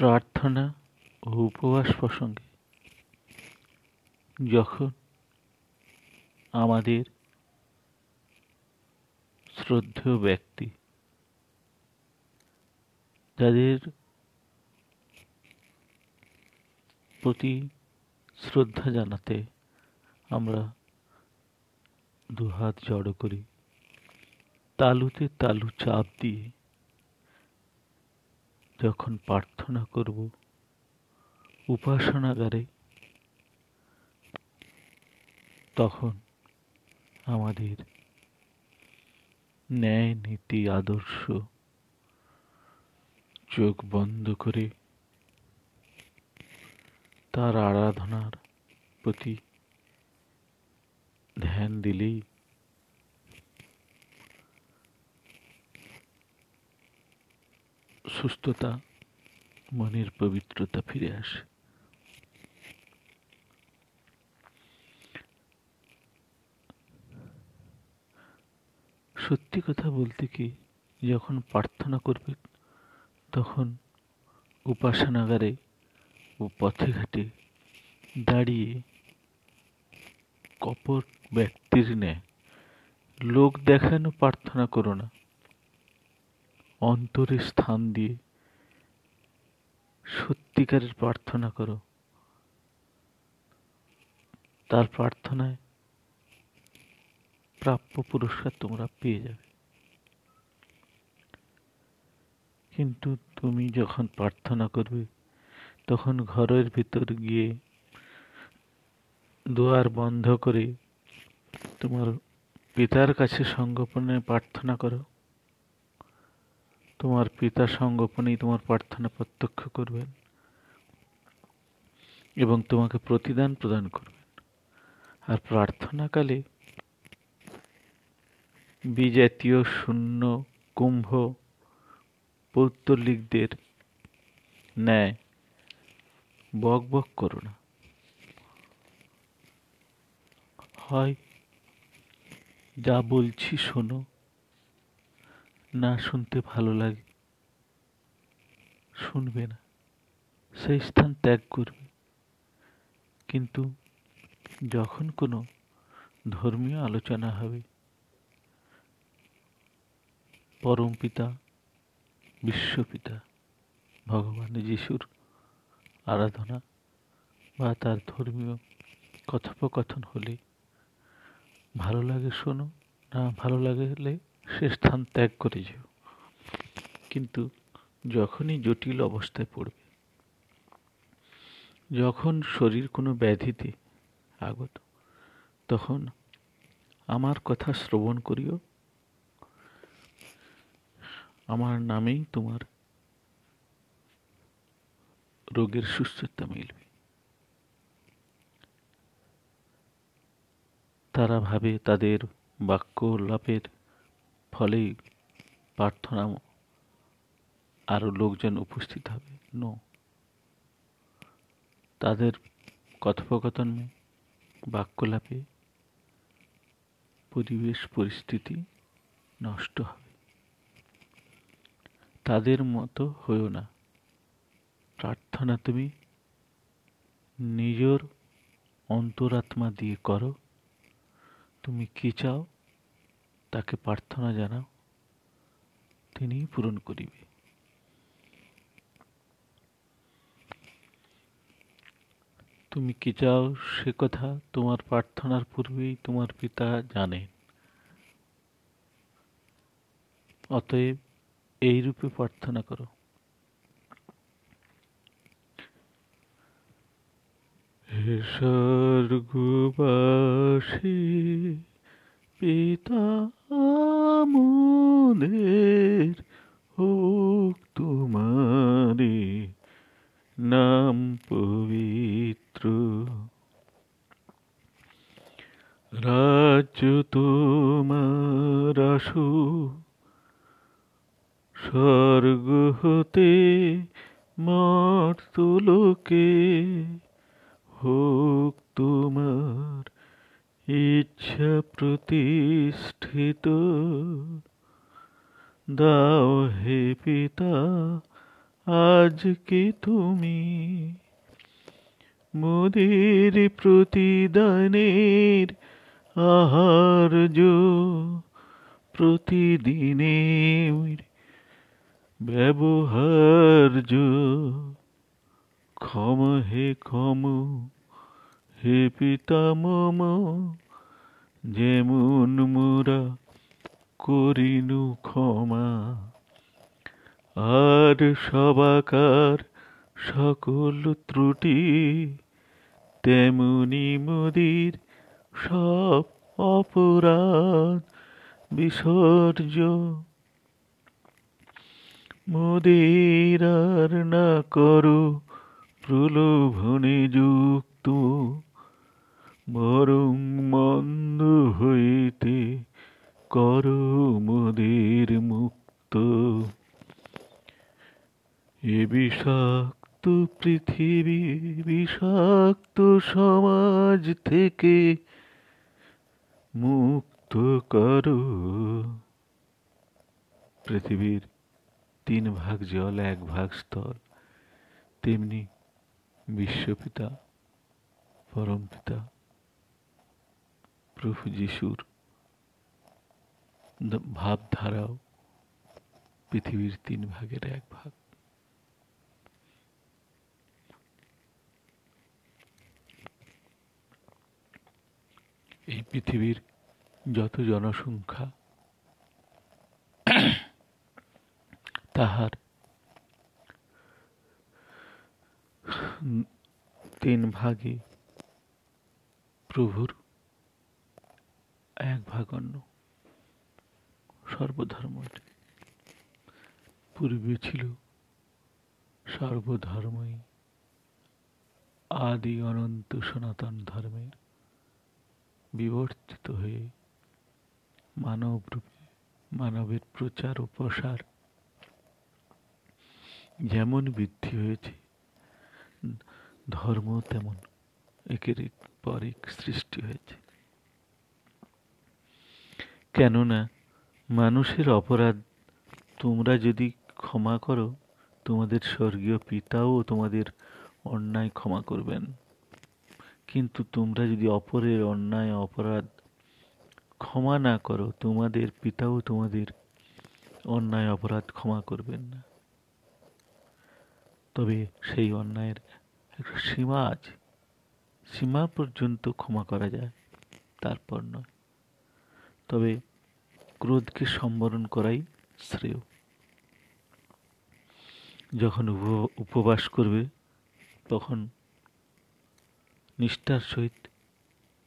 প্রার্থনা ও উপবাস প্রসঙ্গে যখন আমাদের শ্রদ্ধেয় ব্যক্তি যাদের প্রতি শ্রদ্ধা জানাতে আমরা দুহাত জড়ো করি, তালুতে তালু চাপ দিয়ে যখন প্রার্থনা করব, উপাসনাগারে, তখন আমাদের ন্যায় নীতি আদর্শ চোখ বন্ধ করে তার আরাধনার প্রতি ধ্যান দিলেই সুস্থতা, মনের পবিত্রতা ফিরে আসে। সত্যি কথা বলতে কি, যখন প্রার্থনা করবে, তখন উপাসনাগারে ও পথে ঘাটে দাঁড়িয়ে কপট ব্যক্তির ন্যায় লোক দেখানো প্রার্থনা করো না। অন্তরে স্থান দিয়ে সত্যিকারের প্রার্থনা করো। তার প্রার্থনায় প্রাপ্য পুরস্কার তোমরা পেয়ে যাবে। কিন্তু তুমি যখন প্রার্থনা করবে, তখন ঘরের ভিতর গিয়ে দুয়ার বন্ধ করে তোমার পিতার কাছে সঙ্গোপনে প্রার্থনা করো। তোমার পিতা সঙ্গোপনেই তোমার প্রার্থনা প্রত্যক্ষ করবেন এবং তোমাকে প্রতিদান প্রদান করবেন। আর প্রার্থনাকালে বিজাতীয় শূন্য কুম্ভ পৌত্তলিকদের ন্যায় বক বক করো না। হয় যা বলছি শোনো। না শুনতে ভালো লাগে। শুনবে না। সেই স্থান ত্যাগ করবে। কিন্তু যখন কোনো ধর্মীয় আলোচনা হবে, পরম পিতা বিশ্বপিতা ভগবান যিশুর আরাধনা বা তার ধর্মীয় কথোপকথন হলে ভালো লাগে শোনো, না ভালো লাগলে সে স্থান ত্যাগ করে যেও। কিন্তু যখনই জটিল অবস্থায় পড়বে, যখন শরীর কোনো ব্যাধিতে আগত, তখন আমার কথা শ্রবণ করিও। আমার নামেই তোমার রোগের সুস্থতা মিলবে। তারা ভাবে তাদের বাক্য লাভের ফলেই প্রার্থনা আরও লোকজন উপস্থিত হবে। নো। তাদের কথোপকথন, বাক্যলাপে পরিবেশ, পরিস্থিতি নষ্ট হবে। তাদের মতো হয়েও না। প্রার্থনা তুমি নিজের অন্তরাত্মা দিয়ে করো। তুমি কি চাও তাকে প্রার্থনা জানাও তিনি পূরণ করিবে। তুমি কি চাও সে কথা? তোমার প্রার্থনার পূর্বেই তোমার পিতা জানেন। অতএব এই রূপে প্রার্থনা করো। হে স্বর্গবাসী পিতা মোদের হোক তোমারে নাম পবিত্র। রাজ্য তোমার আসু স্বর্গ হতে মর্তলোকে হোক তোমার ইচ্ছা প্রতিষ্ঠিত। দাও হে পিতা আজকে তুমি মোদের প্রতিদানের আহার আহার্য প্রতিদিনের ব্যবহার্য? ক্ষম হে ক্ষম, হে পিতা, মম যেমন মোরা করিনু ক্ষমা, আর সবাকার সকল ত্রুটি তেমনি মোদির সব অপরাধ বিসর্জ মোদের আর না করো প্রলোভনে যুক্ত, বরং করো মোদের মুক্ত। এ বিষাক্ত পৃথিবী, বিষাক্ত সমাজ থেকে মুক্ত করো। পৃথিবীর তিন ভাগ জল, এক ভাগ স্থল। তেমনি বিশ্বপিতা, পরমপিতা, প্রভু যিশুর ভাবধারাও পৃথিবীর তিন ভাগের এক ভাগ। এই পৃথিবীর যত জনসংখ্যা তাহার তিন ভাগে প্রভুর, এক ভাগ অন্য। সর্বধর্ম পূর্বে ছিল সর্বধর্মই। আদি অনন্ত সনাতন ধর্মের বিবর্তিত হয়ে মানব রূপে মানবের প্রচার ও প্রসার যেমন বৃদ্ধি হয়েছে, ধর্ম তেমন একের পর এক সৃষ্টি হয়েছে। কেননা মানুষের অপরাধ, তোমরা যদি ক্ষমা করো, তোমাদের স্বর্গীয় পিতাও তোমাদের অন্যায় ক্ষমা করবেন। কিন্তু তোমরা যদি অপরের অন্যায়, অপরাধ ক্ষমা না করো, তোমাদের পিতাও তোমাদের অন্যায়, অপরাধ ক্ষমা করবেন না। তবে সেই অন্যায়ের একটা সীমা আছে। সীমা পর্যন্ত ক্ষমা করা যায়, তারপর নয়। তবে ক্রোধকে সম্বরণ করাই শ্রেয়। যখন উপবাস করবে, তখন নিষ্ঠার সহিত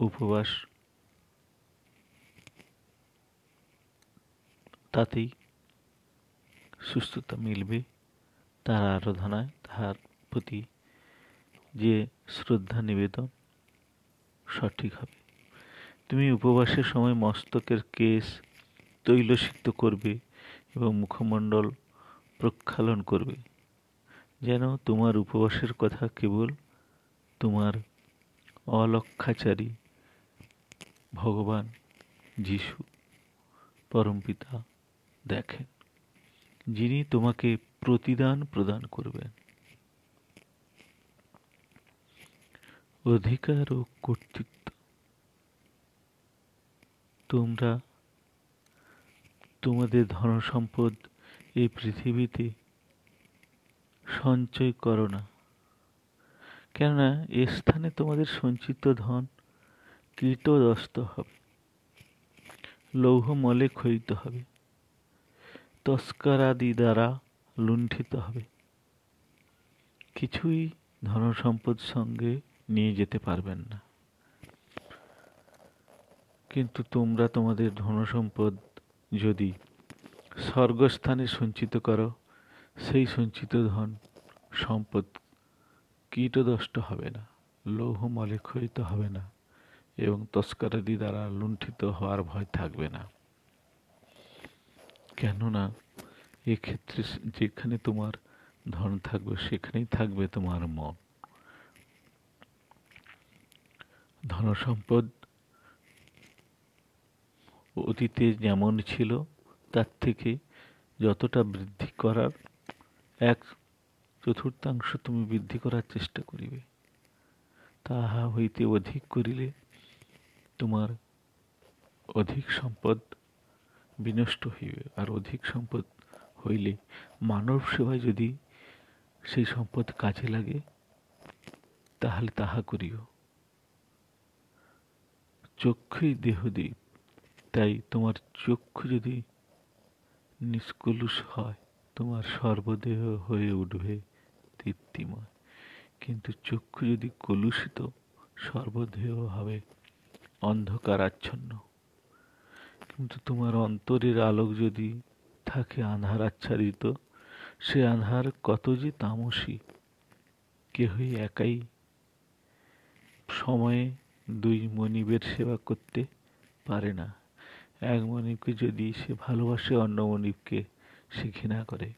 উপবাস তাতেই সুস্থতা মিলবে। তার আরাধনায় তাহার প্রতি যে শ্রদ্ধা নিবেদন সঠিক হবে। তুমি উপবাসের সময় মস্তকের কেশ তৈলসিক্ত করবে এবং মুখমণ্ডল প্রক্ষালন করবে। যেন তোমার উপবাসের কথা কেবল তোমার অলক্ষাচারী ভগবান যিশু পরমপিতা দেখেন, যিনি তোমাকে প্রতিদান প্রদান করবেন। অধিকার ও কর্তৃত্ব। তোমরা তোমাদের ধন সম্পদ এই পৃথিবীতে সঞ্চয় করো না। কেননা এ স্থানে তোমাদের সঞ্চিত ধন কীটদস্ত হবে, লৌহ মলে ক্ষয়িত হবে, তস্করাদি দ্বারা লুণ্ঠিত হবে। কিছুই ধনসম্পদ সঙ্গে নিয়ে যেতে পারবেন না। কিন্তু তোমরা তোমাদের ধনসম্পদ যদি স্বর্গস্থানে সঞ্চিত করো, সেই সঞ্চিত ধন সম্পদ কীটদষ্ট হবে না, লৌহ মলে ক্ষয়িত হবে না, এবং তস্করাদি দ্বারা লুণ্ঠিত হওয়ার ভয় থাকবে না। কেননা, এক্ষেত্রে যেখানে তোমার ধন থাকবে, সেখানেই থাকবে তোমার মন। ধন সম্পদ অতীতে যেমন ছিল, তার থেকে যতটা বৃদ্ধি করার, এক চতুর্থাংশ তুমি বৃদ্ধি করার চেষ্টা করিবে। তাহা হইতে অধিক করিলে তোমার অধিক সম্পদ বিনষ্ট হইবে, আর অধিক সম্পদ হইলে মানব সেবায় যদি সেই সম্পদ কাজে লাগে, তাহলে তাহা করিও। চক্ষুই দেহদীপ তাই তোমার চক্ষু যদি নিষ্কলুষ হয়, তোমার সর্বদেহ হয়ে উঠবে দীপ্তিময় কিন্তু চক্ষু যদি কলুষিত, সর্বদেহ হবে অন্ধকার আচ্ছন্ন কিন্তু তোমার অন্তরের আলোক যদি থাকে আধার আচ্ছাদিত সে আধার কত যে তামসী, কেহই একাই সময়ে দুই মনিবের সেবা করতে পারে না। এক মনিবকে যদি সে ভালোবাসে, অন্য মনিবকে সে ঘৃণা করে।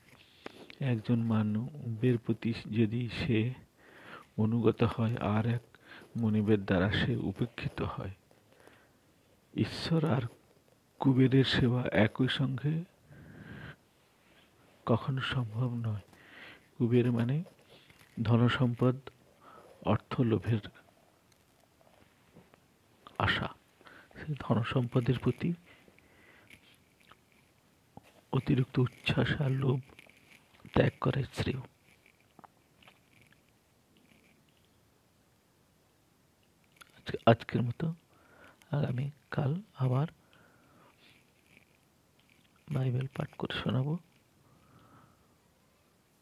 একজন মানবের প্রতি যদি সে অনুগত হয়, আর এক মনিবের দ্বারা সে উপেক্ষিত হয়। ঈশ্বর আর কুবেরের সেবা একই সঙ্গে কখনো সম্ভব নয়। কুবের মানে ধনসম্পদ, অর্থ, লোভের আশা। সেই ধনসম্পদের প্রতি অতিরিক্ত উচ্ছ্বাস আর লোভ ত্যাগ করে শ্রেয়। আজকের মতো। আগামী কাল আবার বাইবেল পাঠ করে শোনাবো।